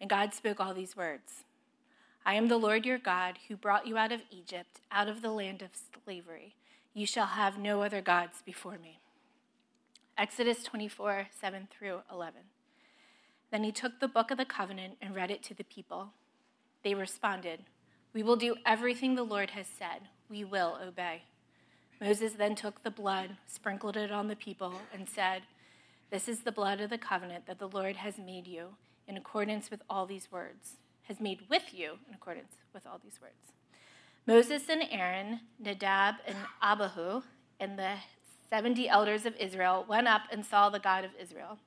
And God spoke all these words I am the Lord your God who brought you out of Egypt, out of the land of slavery. You shall have no other gods before me. Exodus 24, 7 through 11. Then he took the book of the covenant and read it to the people. They responded, We will do everything the Lord has said. We will obey. Moses then took the blood, sprinkled it on the people, and said, This is the blood of the covenant that the Lord has made you in accordance with all these words, has made with you in accordance with all these words. Moses and Aaron, Nadab and Abihu, and the 70 elders of Israel went up and saw the God of Israel.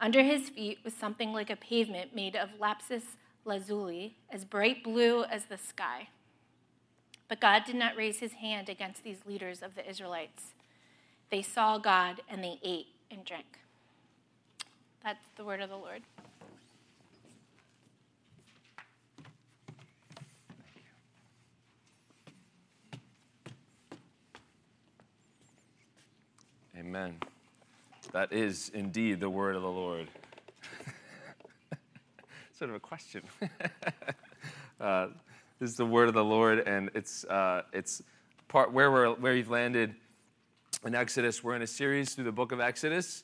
Under his feet was something like a pavement made of lapis lazuli, as bright blue as the sky. But God did not raise his hand against these leaders of the Israelites. They saw God and they ate and drank. That's the word of the Lord. Amen. That is indeed the word of the Lord. sort of a question. uh, this is the word of the Lord, and it's uh, it's part where we're where you've landed in Exodus. We're in a series through the book of Exodus.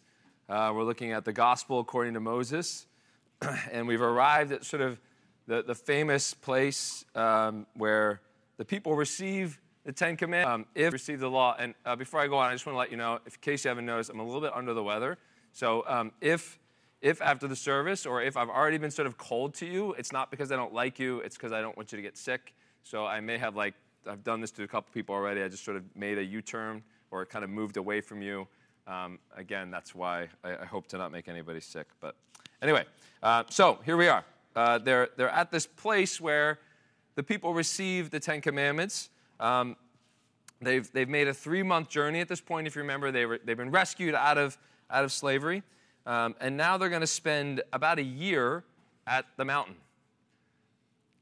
Uh, we're looking at the gospel according to Moses, and we've arrived at sort of the, the famous place um, where the people receive the Ten Commandments. Um, if receive the law, and uh, before I go on, I just want to let you know, in case you haven't noticed, I'm a little bit under the weather. So um, if if after the service or if I've already been sort of cold to you, it's not because I don't like you, it's because I don't want you to get sick. So I may have like I've done this to a couple people already. I just sort of made a U-turn or kind of moved away from you. Um, again, that's why I, I, hope to not make anybody sick. But anyway, uh, so here we are. Uh, they're they're at this place where the people receive the Ten Commandments. Um, they've, they've made a three month journey at this point. If you remember, they were, they've been rescued out of, out of slavery. Um, and now they're going to spend about a year at the mountain.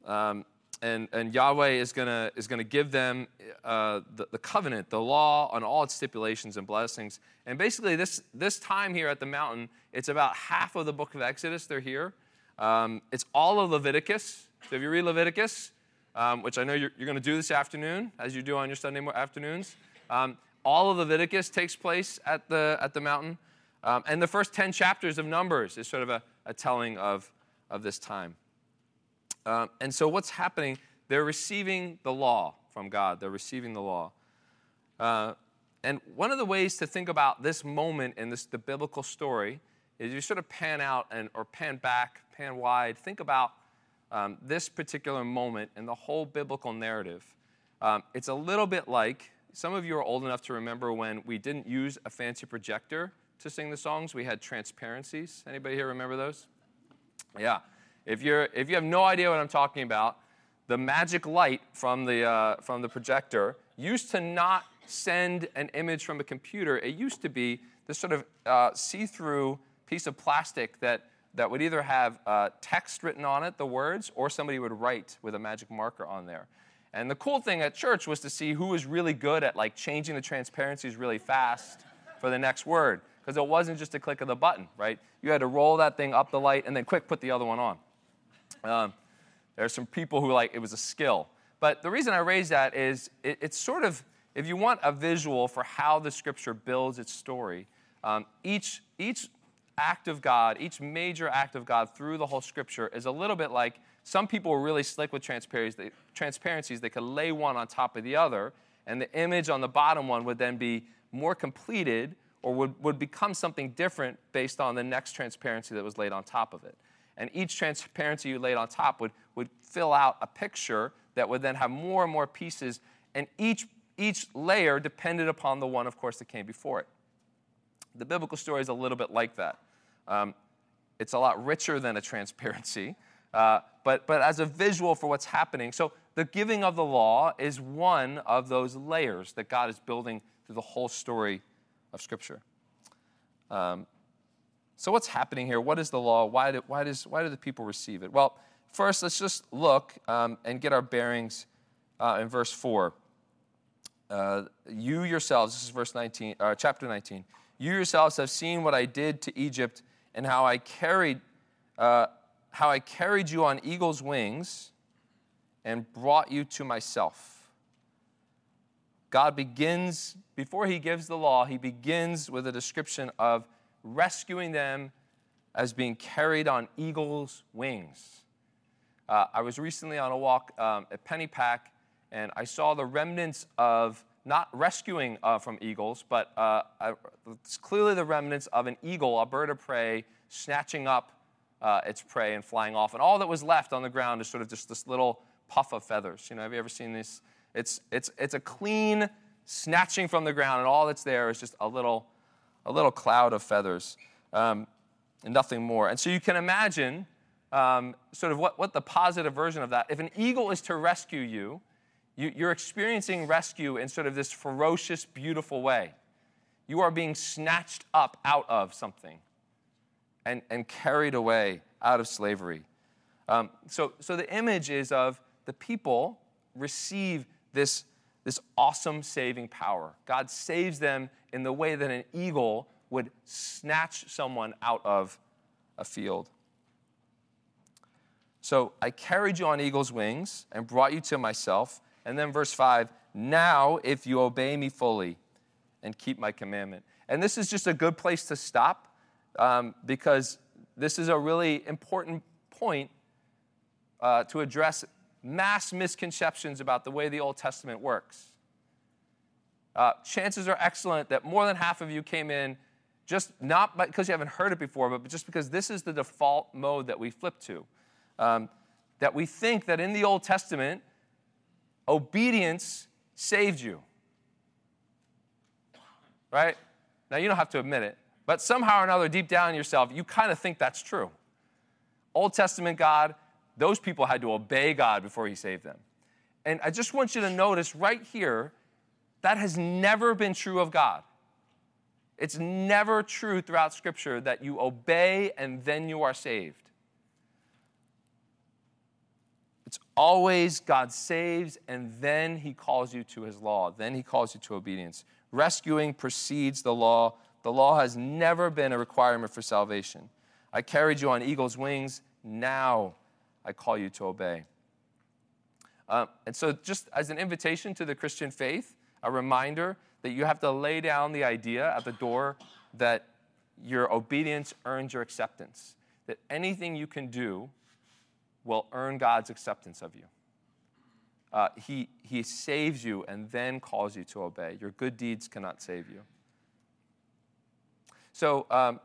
Um, and, and Yahweh is going to is gonna give them uh, the, the covenant, the law on all its stipulations and blessings. And basically, this, this time here at the mountain, it's about half of the book of Exodus, they're here. Um, it's all of Leviticus. So if you read Leviticus, um, which I know you're, you're going to do this afternoon, as you do on your Sunday afternoons. Um, all of Leviticus takes place at the, at the mountain. Um, and the first 10 chapters of Numbers is sort of a, a telling of, of this time. Um, and so, what's happening? They're receiving the law from God, they're receiving the law. Uh, and one of the ways to think about this moment in this, the biblical story is you sort of pan out and, or pan back, pan wide, think about um, this particular moment and the whole biblical narrative. Um, it's a little bit like some of you are old enough to remember when we didn't use a fancy projector to sing the songs. We had transparencies. Anybody here remember those? Yeah. If, you're, if you have no idea what I'm talking about, the magic light from the, uh, from the projector used to not send an image from a computer. It used to be this sort of uh, see through piece of plastic that that would either have uh, text written on it, the words, or somebody would write with a magic marker on there. And the cool thing at church was to see who was really good at like changing the transparencies really fast for the next word. Because it wasn't just a click of the button, right? You had to roll that thing up the light and then quick put the other one on. Um, there are some people who like it was a skill. But the reason I raise that is it, it's sort of, if you want a visual for how the scripture builds its story, um, each, each act of God, each major act of God through the whole scripture is a little bit like some people were really slick with transparencies. They could lay one on top of the other, and the image on the bottom one would then be more completed or would, would become something different based on the next transparency that was laid on top of it. And each transparency you laid on top would, would fill out a picture that would then have more and more pieces, and each, each layer depended upon the one, of course, that came before it. The biblical story is a little bit like that. Um, it's a lot richer than a transparency, uh, but, but as a visual for what's happening. So the giving of the law is one of those layers that God is building through the whole story of Scripture. Um, so what's happening here? What is the law? Why do, why, does, why do the people receive it? Well, first, let's just look um, and get our bearings uh, in verse 4. Uh, you yourselves, this is verse 19, uh, chapter 19, you yourselves have seen what I did to Egypt and how I carried, uh, how I carried you on eagle's wings and brought you to myself. God begins, before he gives the law, he begins with a description of rescuing them as being carried on eagle's wings. Uh, I was recently on a walk um, at Pennypack, and I saw the remnants of not rescuing uh, from eagles, but uh, it's clearly the remnants of an eagle, a bird of prey, snatching up uh, its prey and flying off. And all that was left on the ground is sort of just this little puff of feathers. You know, have you ever seen this? It's, it's, it's a clean snatching from the ground, and all that's there is just a little, a little cloud of feathers, um, and nothing more. And so you can imagine um, sort of what, what the positive version of that. If an eagle is to rescue you, you're experiencing rescue in sort of this ferocious, beautiful way. You are being snatched up out of something and, and carried away out of slavery. Um, so, so the image is of the people receive this, this awesome saving power. God saves them in the way that an eagle would snatch someone out of a field. So I carried you on eagle's wings and brought you to myself. And then verse 5 Now, if you obey me fully and keep my commandment. And this is just a good place to stop um, because this is a really important point uh, to address mass misconceptions about the way the Old Testament works. Uh, chances are excellent that more than half of you came in just not because you haven't heard it before, but just because this is the default mode that we flip to. Um, that we think that in the Old Testament, obedience saved you. Right? Now, you don't have to admit it, but somehow or another, deep down in yourself, you kind of think that's true. Old Testament God those people had to obey God before He saved them. And I just want you to notice right here that has never been true of God. It's never true throughout Scripture that you obey and then you are saved. It's always God saves and then He calls you to His law, then He calls you to obedience. Rescuing precedes the law. The law has never been a requirement for salvation. I carried you on eagle's wings. Now I call you to obey. Uh, and so, just as an invitation to the Christian faith, a reminder that you have to lay down the idea at the door that your obedience earns your acceptance, that anything you can do will earn God's acceptance of you. Uh, he, he saves you and then calls you to obey. Your good deeds cannot save you. So, um,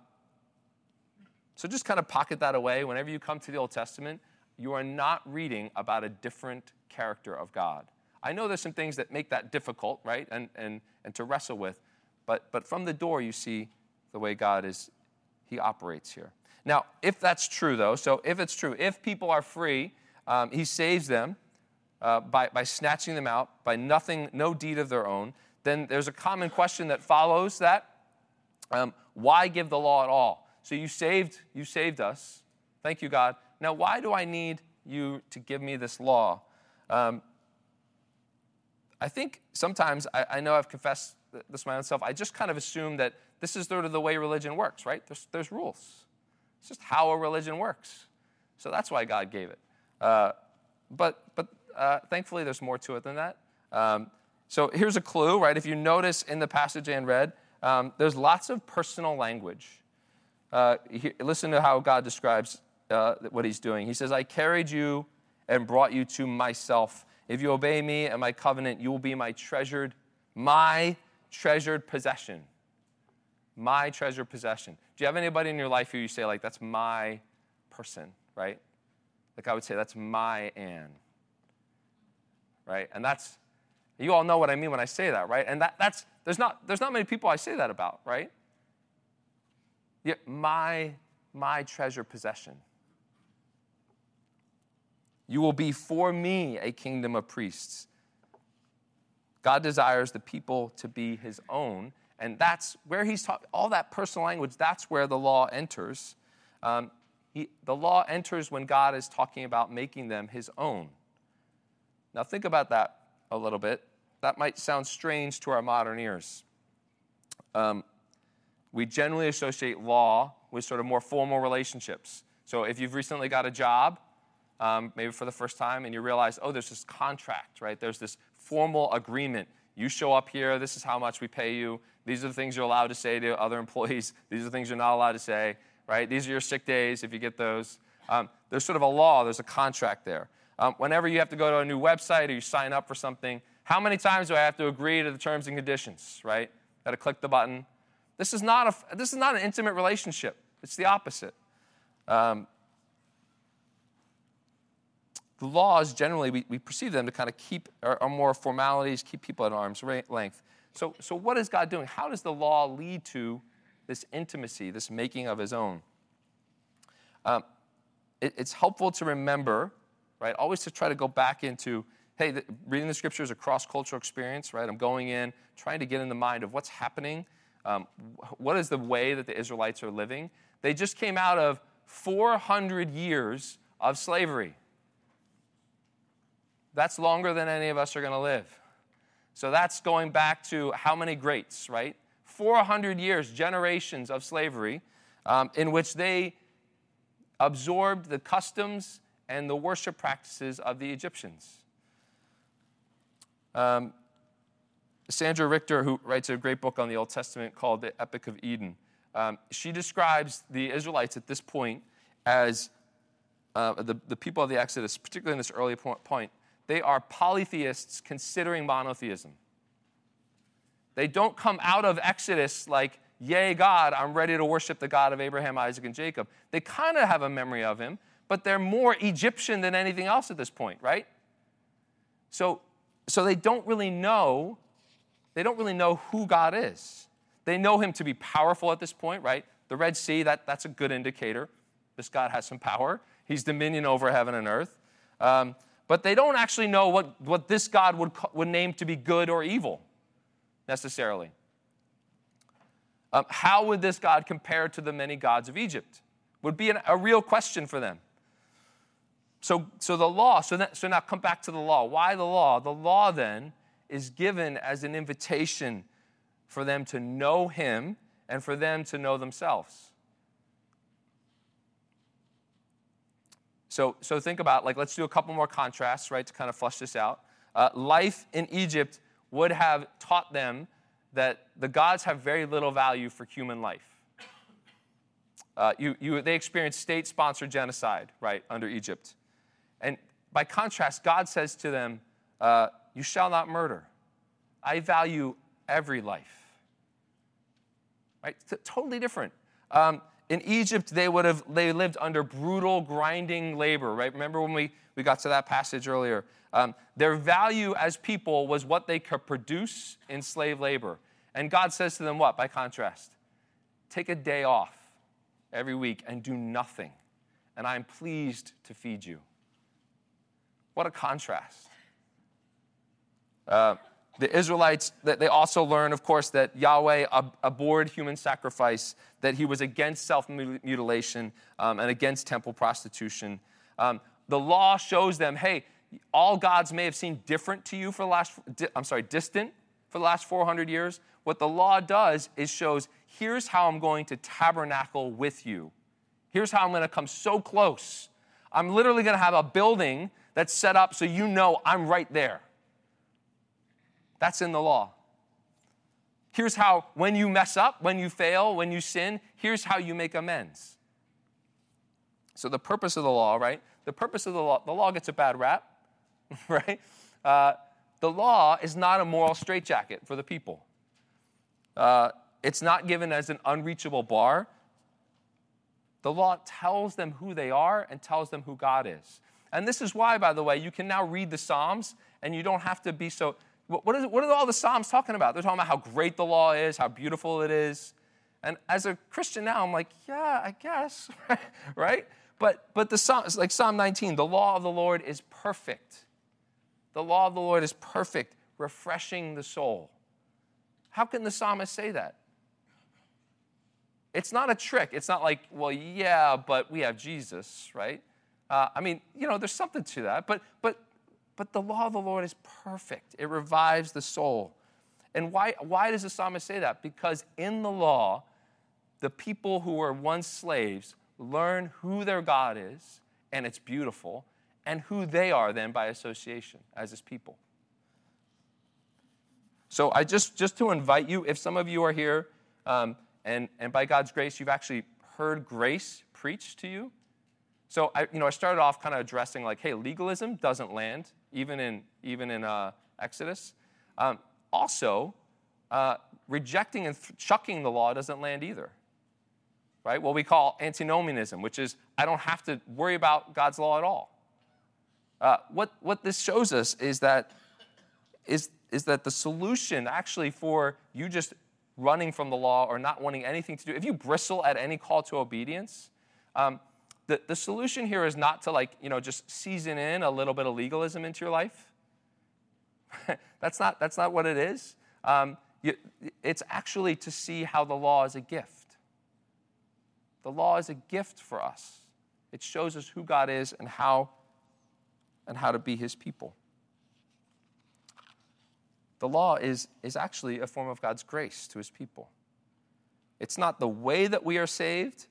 so just kind of pocket that away. Whenever you come to the Old Testament, you are not reading about a different character of God. I know there's some things that make that difficult, right, and, and, and to wrestle with, but, but from the door you see the way God is, He operates here. Now, if that's true, though, so if it's true, if people are free, um, He saves them uh, by, by snatching them out, by nothing, no deed of their own, then there's a common question that follows that. Um, why give the law at all? So you saved, you saved us. Thank you, God. Now, why do I need you to give me this law? Um, I think sometimes, I, I, know I've confessed this my own self, I just kind of assume that this is sort of the way religion works, right? There's, there's rules. It's just how a religion works. So that's why God gave it. Uh, but but uh, thankfully, there's more to it than that. Um, so here's a clue, right? If you notice in the passage Ann read, um, there's lots of personal language. Uh, he, listen to how God describes uh, what he's doing. He says, I carried you and brought you to myself. If you obey me and my covenant, you will be my treasured, my treasured possession. My treasure possession. Do you have anybody in your life who you say, like, that's my person, right? Like I would say, that's my Ann. Right? And that's, you all know what I mean when I say that, right? And that, that's, there's not, there's not many people I say that about, right? Yeah, my, my treasure possession. You will be for me a kingdom of priests. God desires the people to be his own. And that's where he's talking, all that personal language, that's where the law enters. Um, he, the law enters when God is talking about making them his own. Now, think about that a little bit. That might sound strange to our modern ears. Um, we generally associate law with sort of more formal relationships So if you've recently got a job, um, maybe for the first time, and you realize, oh, there's this contract, right? There's this formal agreement. You show up here, this is how much we pay you. These are the things you're allowed to say to other employees. These are the things you're not allowed to say, right? These are your sick days if you get those. Um, there's sort of a law, there's a contract there. Um, whenever you have to go to a new website or you sign up for something, how many times do I have to agree to the terms and conditions, right? Got to click the button. This is not a this is not an intimate relationship. It's the opposite. Um, the laws generally we, we perceive them to kind of keep are more formalities, keep people at arm's length. So so what is God doing? How does the law lead to this intimacy, this making of His own? Um, it, it's helpful to remember, right? Always to try to go back into hey, the, reading the scripture is a cross cultural experience, right? I'm going in, trying to get in the mind of what's happening. Um, what is the way that the Israelites are living? They just came out of 400 years of slavery. That's longer than any of us are going to live. So that's going back to how many greats, right? 400 years, generations of slavery, um, in which they absorbed the customs and the worship practices of the Egyptians. Um, Sandra Richter, who writes a great book on the Old Testament called The Epic of Eden, um, she describes the Israelites at this point as uh, the, the people of the Exodus, particularly in this early point, they are polytheists considering monotheism. They don't come out of Exodus like, Yay, God, I'm ready to worship the God of Abraham, Isaac, and Jacob. They kind of have a memory of him, but they're more Egyptian than anything else at this point, right? So so they don't really know, they don't really know who God is. They know him to be powerful at this point, right? The Red Sea, that, that's a good indicator. This God has some power. He's dominion over heaven and earth. Um, but they don't actually know what, what this God would, would name to be good or evil necessarily. Um, how would this God compare to the many gods of Egypt? Would be an, a real question for them. So, so the law, so, that, so now come back to the law. Why the law? The law then is given as an invitation for them to know Him and for them to know themselves. So, so think about, like, let's do a couple more contrasts, right, to kind of flush this out. Uh, life in Egypt would have taught them that the gods have very little value for human life. Uh, you, you, they experienced state sponsored genocide, right, under Egypt. And by contrast, God says to them, uh, You shall not murder. I value every life. Right? T- totally different. Um, in Egypt, they would have they lived under brutal, grinding labor, right? Remember when we, we got to that passage earlier? Um, their value as people was what they could produce in slave labor. And God says to them, what, by contrast? Take a day off every week and do nothing, and I'm pleased to feed you. What a contrast. Uh, the Israelites, they also learn, of course, that Yahweh abhorred human sacrifice, that he was against self mutilation um, and against temple prostitution. Um, the law shows them hey, all gods may have seemed different to you for the last, I'm sorry, distant for the last 400 years. What the law does is shows here's how I'm going to tabernacle with you. Here's how I'm going to come so close. I'm literally going to have a building that's set up so you know I'm right there. That's in the law. Here's how, when you mess up, when you fail, when you sin, here's how you make amends. So, the purpose of the law, right? The purpose of the law, the law gets a bad rap, right? Uh, the law is not a moral straitjacket for the people. Uh, it's not given as an unreachable bar. The law tells them who they are and tells them who God is. And this is why, by the way, you can now read the Psalms and you don't have to be so. What, is, what are all the Psalms talking about? They're talking about how great the law is, how beautiful it is. And as a Christian now, I'm like, yeah, I guess, right? But, but the Psalms, like Psalm 19, the law of the Lord is perfect. The law of the Lord is perfect, refreshing the soul. How can the psalmist say that? It's not a trick. It's not like, well, yeah, but we have Jesus, right? Uh, I mean, you know, there's something to that, but, but, but the law of the Lord is perfect. It revives the soul. And why, why does the psalmist say that? Because in the law, the people who were once slaves learn who their God is, and it's beautiful, and who they are then by association as his people. So I just, just to invite you, if some of you are here, um, and, and by God's grace, you've actually heard grace preached to you. So I, you know, I started off kind of addressing like, hey, legalism doesn't land, even in, even in uh, Exodus. Um, also, uh, rejecting and th- chucking the law doesn't land either. Right? What we call antinomianism, which is I don't have to worry about God's law at all. Uh, what, what this shows us is that, is, is that the solution actually for you just running from the law or not wanting anything to do, if you bristle at any call to obedience, um, the, the solution here is not to like, you know, just season in a little bit of legalism into your life. that's, not, that's not what it is. Um, you, it's actually to see how the law is a gift. The law is a gift for us. It shows us who God is and how and how to be his people. The law is, is actually a form of God's grace to his people. It's not the way that we are saved,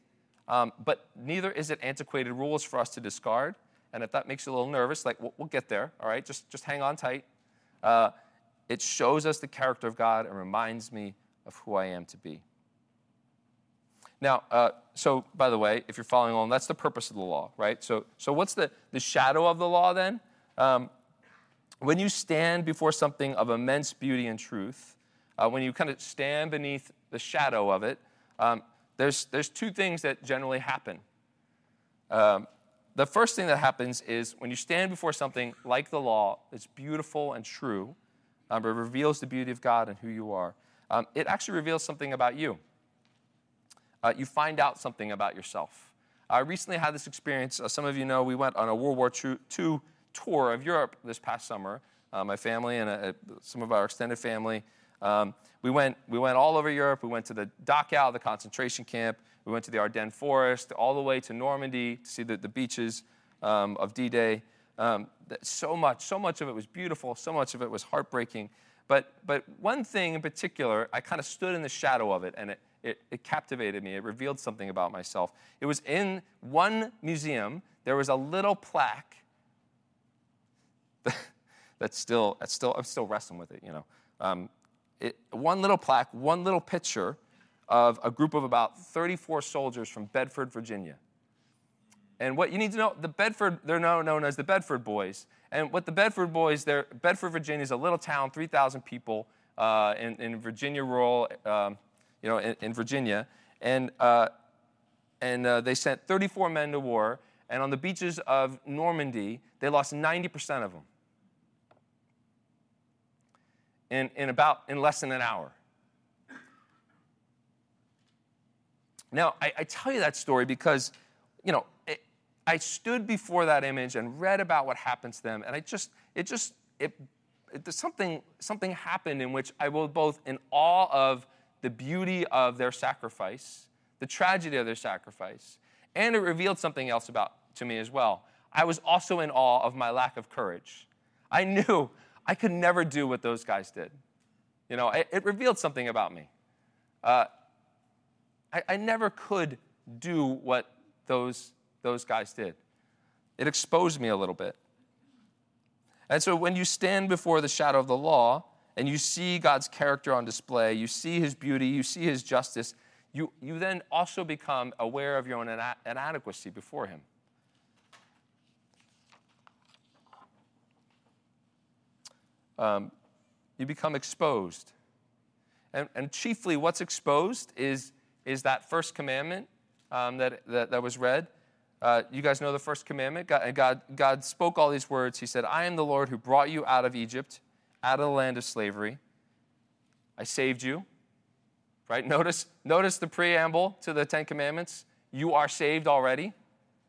um, but neither is it antiquated rules for us to discard. And if that makes you a little nervous, like we'll, we'll get there, all right? Just, just hang on tight. Uh, it shows us the character of God and reminds me of who I am to be. Now, uh, so by the way, if you're following along, that's the purpose of the law, right? So, so what's the, the shadow of the law then? Um, when you stand before something of immense beauty and truth, uh, when you kind of stand beneath the shadow of it, um, there's, there's two things that generally happen. Um, the first thing that happens is when you stand before something like the law, it's beautiful and true, um, it reveals the beauty of God and who you are. Um, it actually reveals something about you uh, you find out something about yourself. I recently had this experience. Uh, some of you know we went on a World War II tour of Europe this past summer. Uh, my family and uh, some of our extended family. Um, we, went, we went all over Europe. We went to the Dachau, the concentration camp. We went to the Ardennes Forest, all the way to Normandy to see the, the beaches um, of D Day. Um, so much, so much of it was beautiful, so much of it was heartbreaking. But, but one thing in particular, I kind of stood in the shadow of it, and it, it, it captivated me. It revealed something about myself. It was in one museum, there was a little plaque that's still, that's still, I'm still wrestling with it, you know. Um, it, one little plaque, one little picture of a group of about 34 soldiers from Bedford, Virginia. And what you need to know, the Bedford, they're now known as the Bedford Boys. And what the Bedford Boys, they're, Bedford, Virginia is a little town, 3,000 people uh, in, in Virginia rural um, you know, in, in Virginia. And, uh, and uh, they sent 34 men to war. And on the beaches of Normandy, they lost 90% of them in, in about in less than an hour. Now, I, I tell you that story because, you know, it, I stood before that image and read about what happened to them, and I just, it just, it, it something, something happened in which I was both in awe of the beauty of their sacrifice, the tragedy of their sacrifice, and it revealed something else about to me as well. I was also in awe of my lack of courage. I knew I could never do what those guys did. You know, it, it revealed something about me. Uh, I, I never could do what those, those guys did. It exposed me a little bit. And so when you stand before the shadow of the law, and you see God's character on display, you see his beauty, you see his justice, you, you then also become aware of your own inadequacy before him. Um, you become exposed. And, and, chiefly, what's exposed is, is that first commandment um, that, that, that, was read. Uh, you guys know the first commandment? God, God, God spoke all these words. He said, I am the Lord who brought you out of Egypt out of the land of slavery. I saved you. Right? Notice, notice the preamble to the Ten Commandments. You are saved already.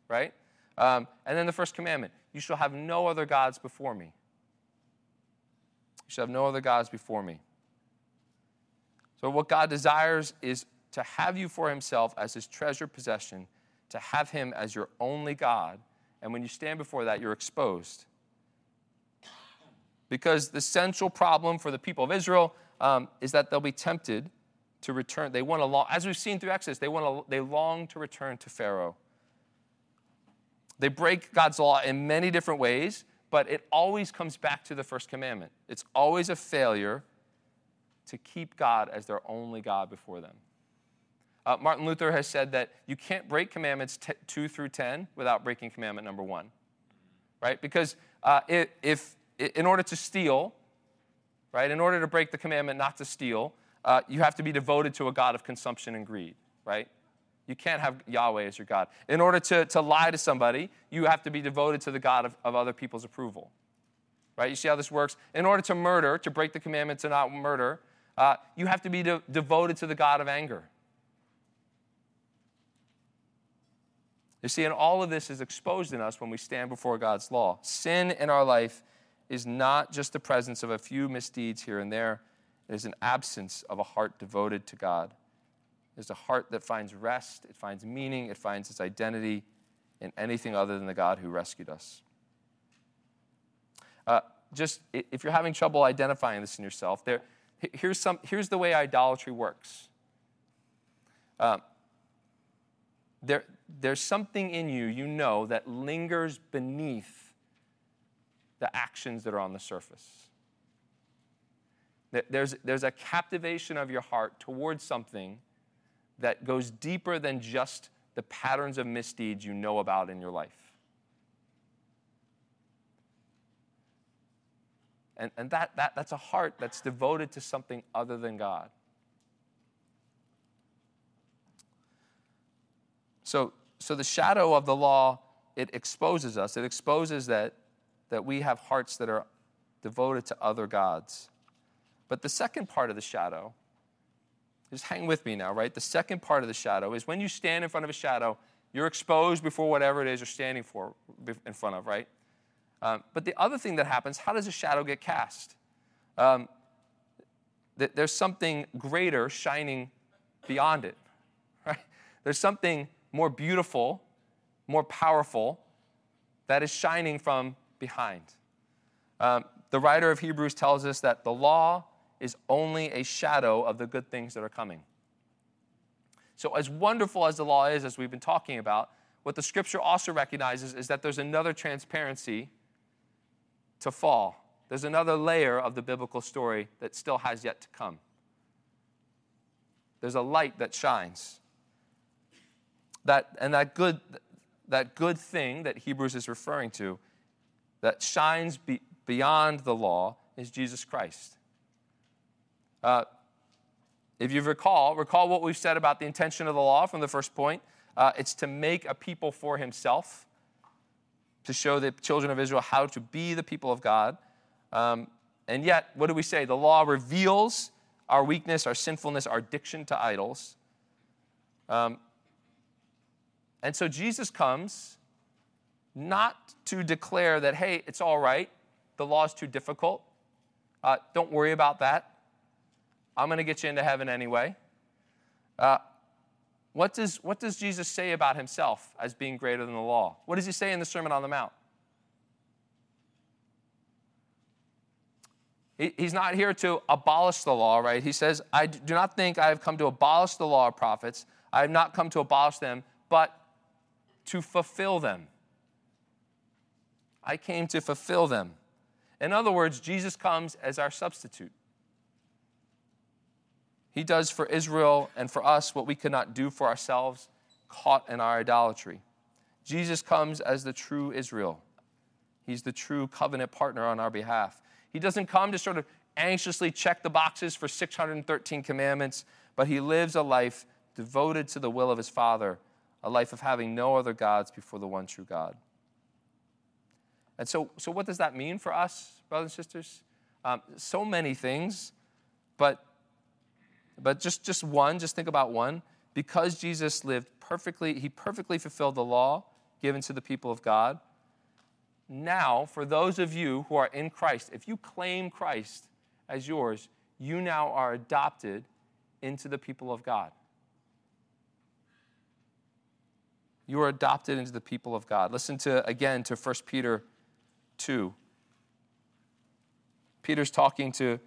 Right? Um, and then the first commandment you shall have no other gods before me. Shall have no other gods before me. So, what God desires is to have you for Himself as His treasured possession, to have Him as your only God. And when you stand before that, you're exposed because the central problem for the people of Israel um, is that they'll be tempted to return. They want to long, as we've seen through Exodus, they want to, they long to return to Pharaoh, they break God's law in many different ways, but it always comes back to the first commandment. It's always a failure to keep God as their only God before them. Uh, Martin Luther has said that you can't break commandments t- 2 through 10 without breaking commandment number 1. Right? Because uh, if, if, in order to steal, right, in order to break the commandment not to steal, uh, you have to be devoted to a God of consumption and greed, right? You can't have Yahweh as your God. In order to, to lie to somebody, you have to be devoted to the God of, of other people's approval. Right? You see how this works? In order to murder, to break the commandment to not murder, uh, you have to be de- devoted to the God of anger. You see, and all of this is exposed in us when we stand before God's law. Sin in our life is not just the presence of a few misdeeds here and there, it is an absence of a heart devoted to God. It's a heart that finds rest, it finds meaning, it finds its identity in anything other than the God who rescued us. Uh, just if you're having trouble identifying this in yourself, there, here's, some, here's the way idolatry works. Uh, there, there's something in you you know that lingers beneath the actions that are on the surface. There's, there's a captivation of your heart towards something that goes deeper than just the patterns of misdeeds you know about in your life. And, and that, that, that's a heart that's devoted to something other than God. So, so the shadow of the law, it exposes us. It exposes that, that we have hearts that are devoted to other gods. But the second part of the shadow, just hang with me now, right? The second part of the shadow is when you stand in front of a shadow, you're exposed before whatever it is you're standing for in front of, right? Um, but the other thing that happens, how does a shadow get cast? Um, th- there's something greater shining beyond it, right? There's something more beautiful, more powerful that is shining from behind. Um, the writer of Hebrews tells us that the law is only a shadow of the good things that are coming. So, as wonderful as the law is, as we've been talking about, what the scripture also recognizes is that there's another transparency to fall. There's another layer of the biblical story that still has yet to come. There's a light that shines. That, and that good, that good thing that Hebrews is referring to, that shines be, beyond the law, is Jesus Christ. Uh, if you recall, recall what we've said about the intention of the law from the first point. Uh, it's to make a people for himself, to show the children of Israel how to be the people of God. Um, and yet, what do we say? The law reveals our weakness, our sinfulness, our addiction to idols. Um, and so Jesus comes not to declare that, hey, it's all right, the law is too difficult. Uh, don't worry about that. I'm going to get you into heaven anyway. Uh, what, does, what does Jesus say about himself as being greater than the law? What does he say in the Sermon on the Mount? He, he's not here to abolish the law, right? He says, I do not think I have come to abolish the law of prophets. I have not come to abolish them, but to fulfill them. I came to fulfill them. In other words, Jesus comes as our substitute. He does for Israel and for us what we could not do for ourselves, caught in our idolatry. Jesus comes as the true Israel. He's the true covenant partner on our behalf. He doesn't come to sort of anxiously check the boxes for 613 commandments, but he lives a life devoted to the will of his Father, a life of having no other gods before the one true God. And so, so what does that mean for us, brothers and sisters? Um, so many things, but but just, just one, just think about one. Because Jesus lived perfectly, he perfectly fulfilled the law given to the people of God. Now, for those of you who are in Christ, if you claim Christ as yours, you now are adopted into the people of God. You are adopted into the people of God. Listen to again to 1 Peter 2. Peter's talking to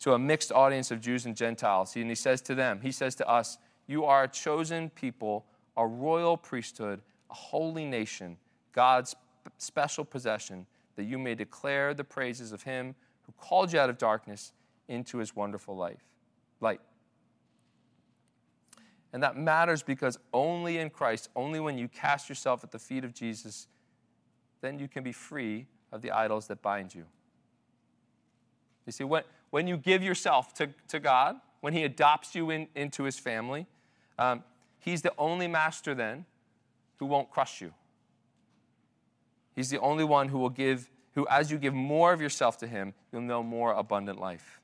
to a mixed audience of Jews and Gentiles. And he says to them, he says to us, You are a chosen people, a royal priesthood, a holy nation, God's special possession, that you may declare the praises of him who called you out of darkness into his wonderful life, light. And that matters because only in Christ, only when you cast yourself at the feet of Jesus, then you can be free of the idols that bind you. You see, when, when you give yourself to, to God, when He adopts you in, into His family, um, He's the only master then who won't crush you. He's the only one who will give, who, as you give more of yourself to Him, you'll know more abundant life.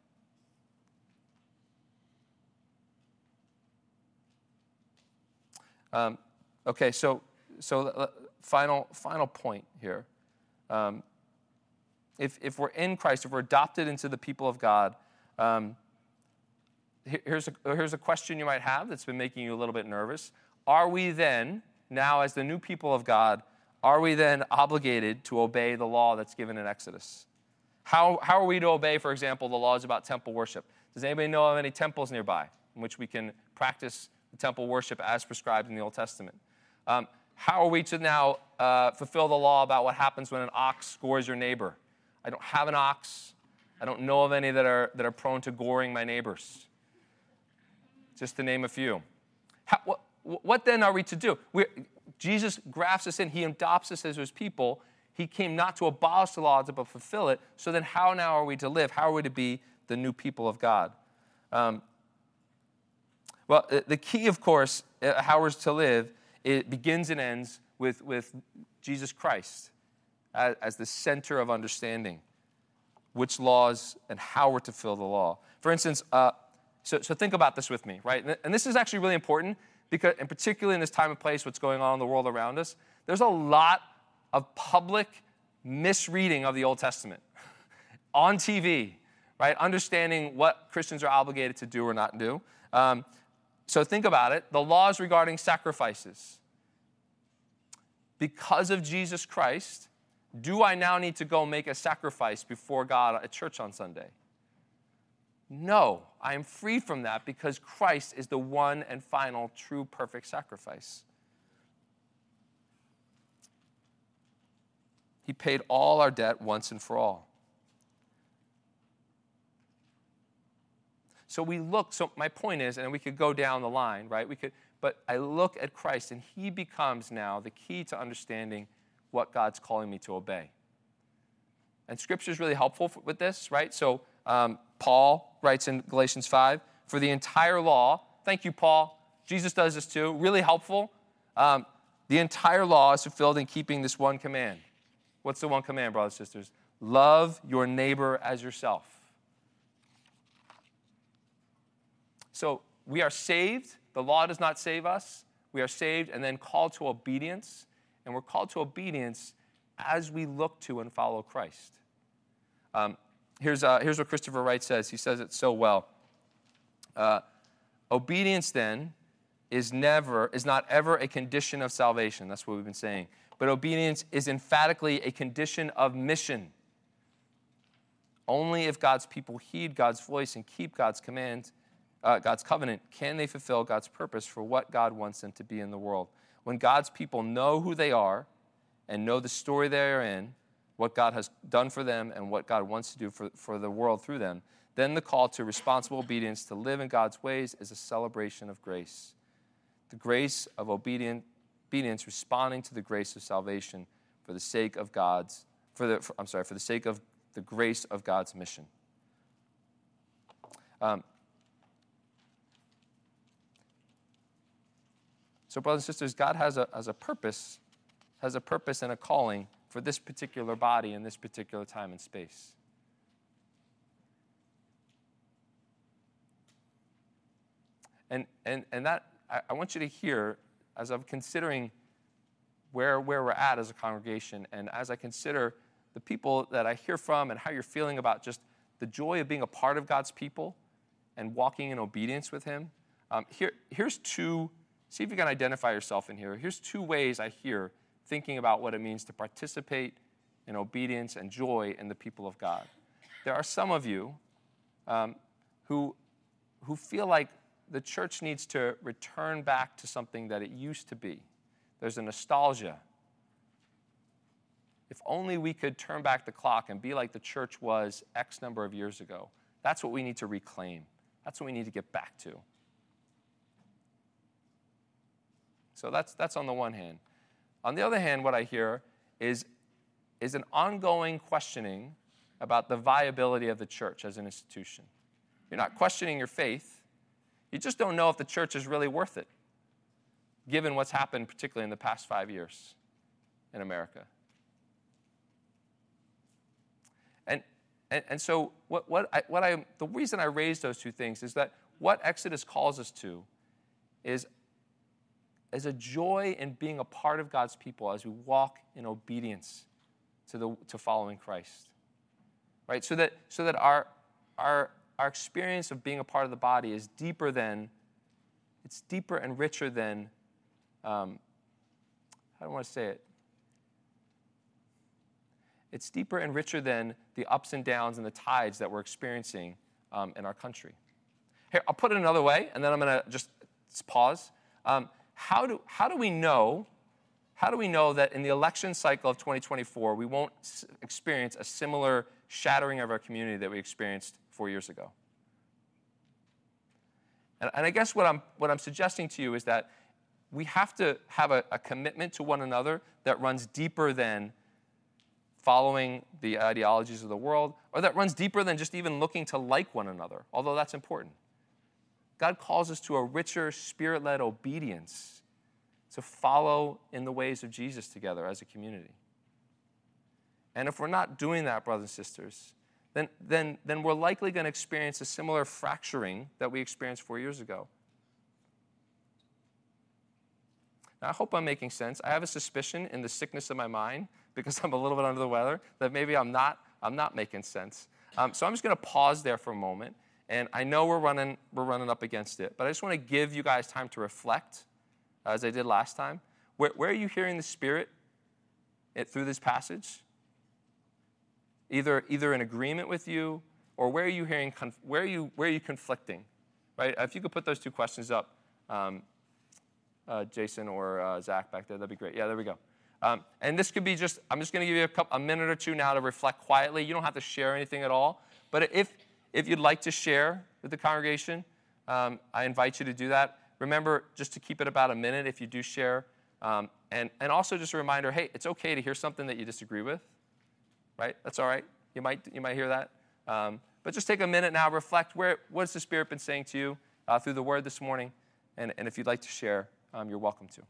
Um, okay, so, so uh, final, final point here. Um, if, if we're in Christ, if we're adopted into the people of God, um, here's, a, here's a question you might have that's been making you a little bit nervous. Are we then, now as the new people of God, are we then obligated to obey the law that's given in Exodus? How, how are we to obey, for example, the laws about temple worship? Does anybody know of any temples nearby in which we can practice temple worship as prescribed in the Old Testament? Um, how are we to now uh, fulfill the law about what happens when an ox scores your neighbor? I don't have an ox. I don't know of any that are, that are prone to goring my neighbors. Just to name a few. How, what, what then are we to do? We're, Jesus grafts us in, He adopts us as His people. He came not to abolish the law, but fulfill it. So then, how now are we to live? How are we to be the new people of God? Um, well, the key, of course, uh, how we're to live, it begins and ends with, with Jesus Christ as, as the center of understanding which laws and how we're to fill the law. For instance, uh, so, so think about this with me, right? And this is actually really important because, and particularly in this time and place, what's going on in the world around us, there's a lot of public misreading of the Old Testament on TV, right? Understanding what Christians are obligated to do or not do. Um, so think about it. The laws regarding sacrifices. Because of Jesus Christ, do I now need to go make a sacrifice before God at church on Sunday? No, I am free from that because Christ is the one and final true perfect sacrifice. He paid all our debt once and for all. So we look, so my point is, and we could go down the line, right? We could, but I look at Christ and he becomes now the key to understanding what God's calling me to obey. And scripture is really helpful with this, right? So um, Paul writes in Galatians 5 for the entire law, thank you, Paul. Jesus does this too, really helpful. Um, the entire law is fulfilled in keeping this one command. What's the one command, brothers and sisters? Love your neighbor as yourself. So we are saved. The law does not save us. We are saved and then called to obedience and we're called to obedience as we look to and follow Christ. Um, here's, uh, here's what Christopher Wright says. He says it so well. Uh, obedience, then, is never, is not ever a condition of salvation. That's what we've been saying. But obedience is emphatically a condition of mission. Only if God's people heed God's voice and keep God's command, uh, God's covenant, can they fulfill God's purpose for what God wants them to be in the world when God's people know who they are and know the story they are in, what God has done for them and what God wants to do for, for the world through them, then the call to responsible obedience to live in God's ways is a celebration of grace. The grace of obedient, obedience responding to the grace of salvation for the sake of God's, for the, for, I'm sorry, for the sake of the grace of God's mission. Um, So, brothers and sisters, God has a, has a purpose, has a purpose and a calling for this particular body in this particular time and space. And, and, and that, I, I want you to hear, as I'm considering where, where we're at as a congregation, and as I consider the people that I hear from and how you're feeling about just the joy of being a part of God's people and walking in obedience with Him, um, here, here's two See if you can identify yourself in here. Here's two ways I hear thinking about what it means to participate in obedience and joy in the people of God. There are some of you um, who, who feel like the church needs to return back to something that it used to be, there's a nostalgia. If only we could turn back the clock and be like the church was X number of years ago. That's what we need to reclaim. That's what we need to get back to. So that's, that's on the one hand. On the other hand, what I hear is, is an ongoing questioning about the viability of the church as an institution. You're not questioning your faith, you just don't know if the church is really worth it, given what's happened, particularly in the past five years in America. And, and, and so, what, what, I, what I, the reason I raised those two things is that what Exodus calls us to is as a joy in being a part of God's people as we walk in obedience to, the, to following Christ. Right? So that, so that our, our, our experience of being a part of the body is deeper than, it's deeper and richer than, um, how do I want to say it? It's deeper and richer than the ups and downs and the tides that we're experiencing um, in our country. Here, I'll put it another way, and then I'm going to just pause. Um, how do, how do we know how do we know that in the election cycle of 2024 we won't experience a similar shattering of our community that we experienced four years ago? And, and i guess what I'm, what I'm suggesting to you is that we have to have a, a commitment to one another that runs deeper than following the ideologies of the world or that runs deeper than just even looking to like one another although that's important God calls us to a richer, spirit led obedience to follow in the ways of Jesus together as a community. And if we're not doing that, brothers and sisters, then, then, then we're likely going to experience a similar fracturing that we experienced four years ago. Now, I hope I'm making sense. I have a suspicion in the sickness of my mind, because I'm a little bit under the weather, that maybe I'm not, I'm not making sense. Um, so I'm just going to pause there for a moment and I know we're running, we're running up against it, but I just want to give you guys time to reflect, as I did last time. Where, where are you hearing the Spirit it, through this passage? Either, either in agreement with you, or where are you hearing, where are you, where are you conflicting? Right? If you could put those two questions up, um, uh, Jason or uh, Zach back there, that'd be great. Yeah, there we go. Um, and this could be just, I'm just going to give you a, couple, a minute or two now to reflect quietly. You don't have to share anything at all. But if, if you'd like to share with the congregation, um, I invite you to do that. Remember, just to keep it about a minute if you do share. Um, and, and also just a reminder hey, it's okay to hear something that you disagree with, right? That's all right. You might, you might hear that. Um, but just take a minute now, reflect where, what's the Spirit been saying to you uh, through the Word this morning? And, and if you'd like to share, um, you're welcome to.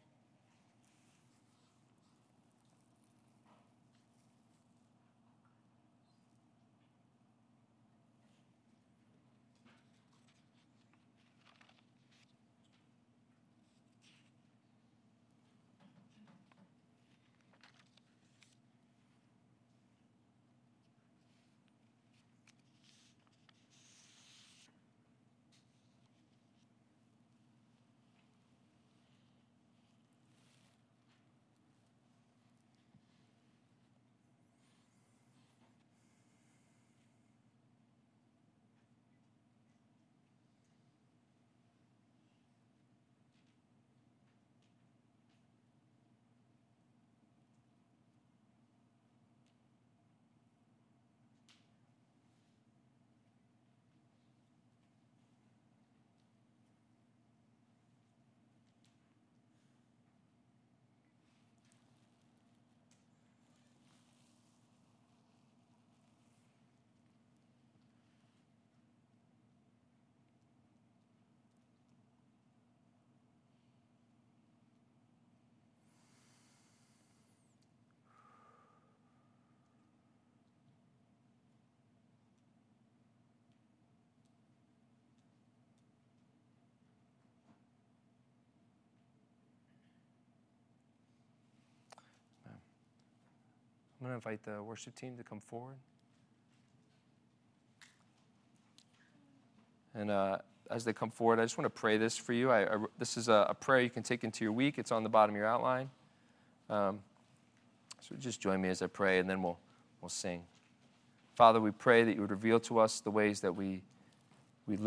I'm going to invite the worship team to come forward. And uh, as they come forward, I just want to pray this for you. I, I, this is a, a, prayer you can take into your week. It's on the bottom of your outline. Um, so just join me as I pray, and then we'll, we'll sing. Father, we pray that you would reveal to us the ways that we, we live.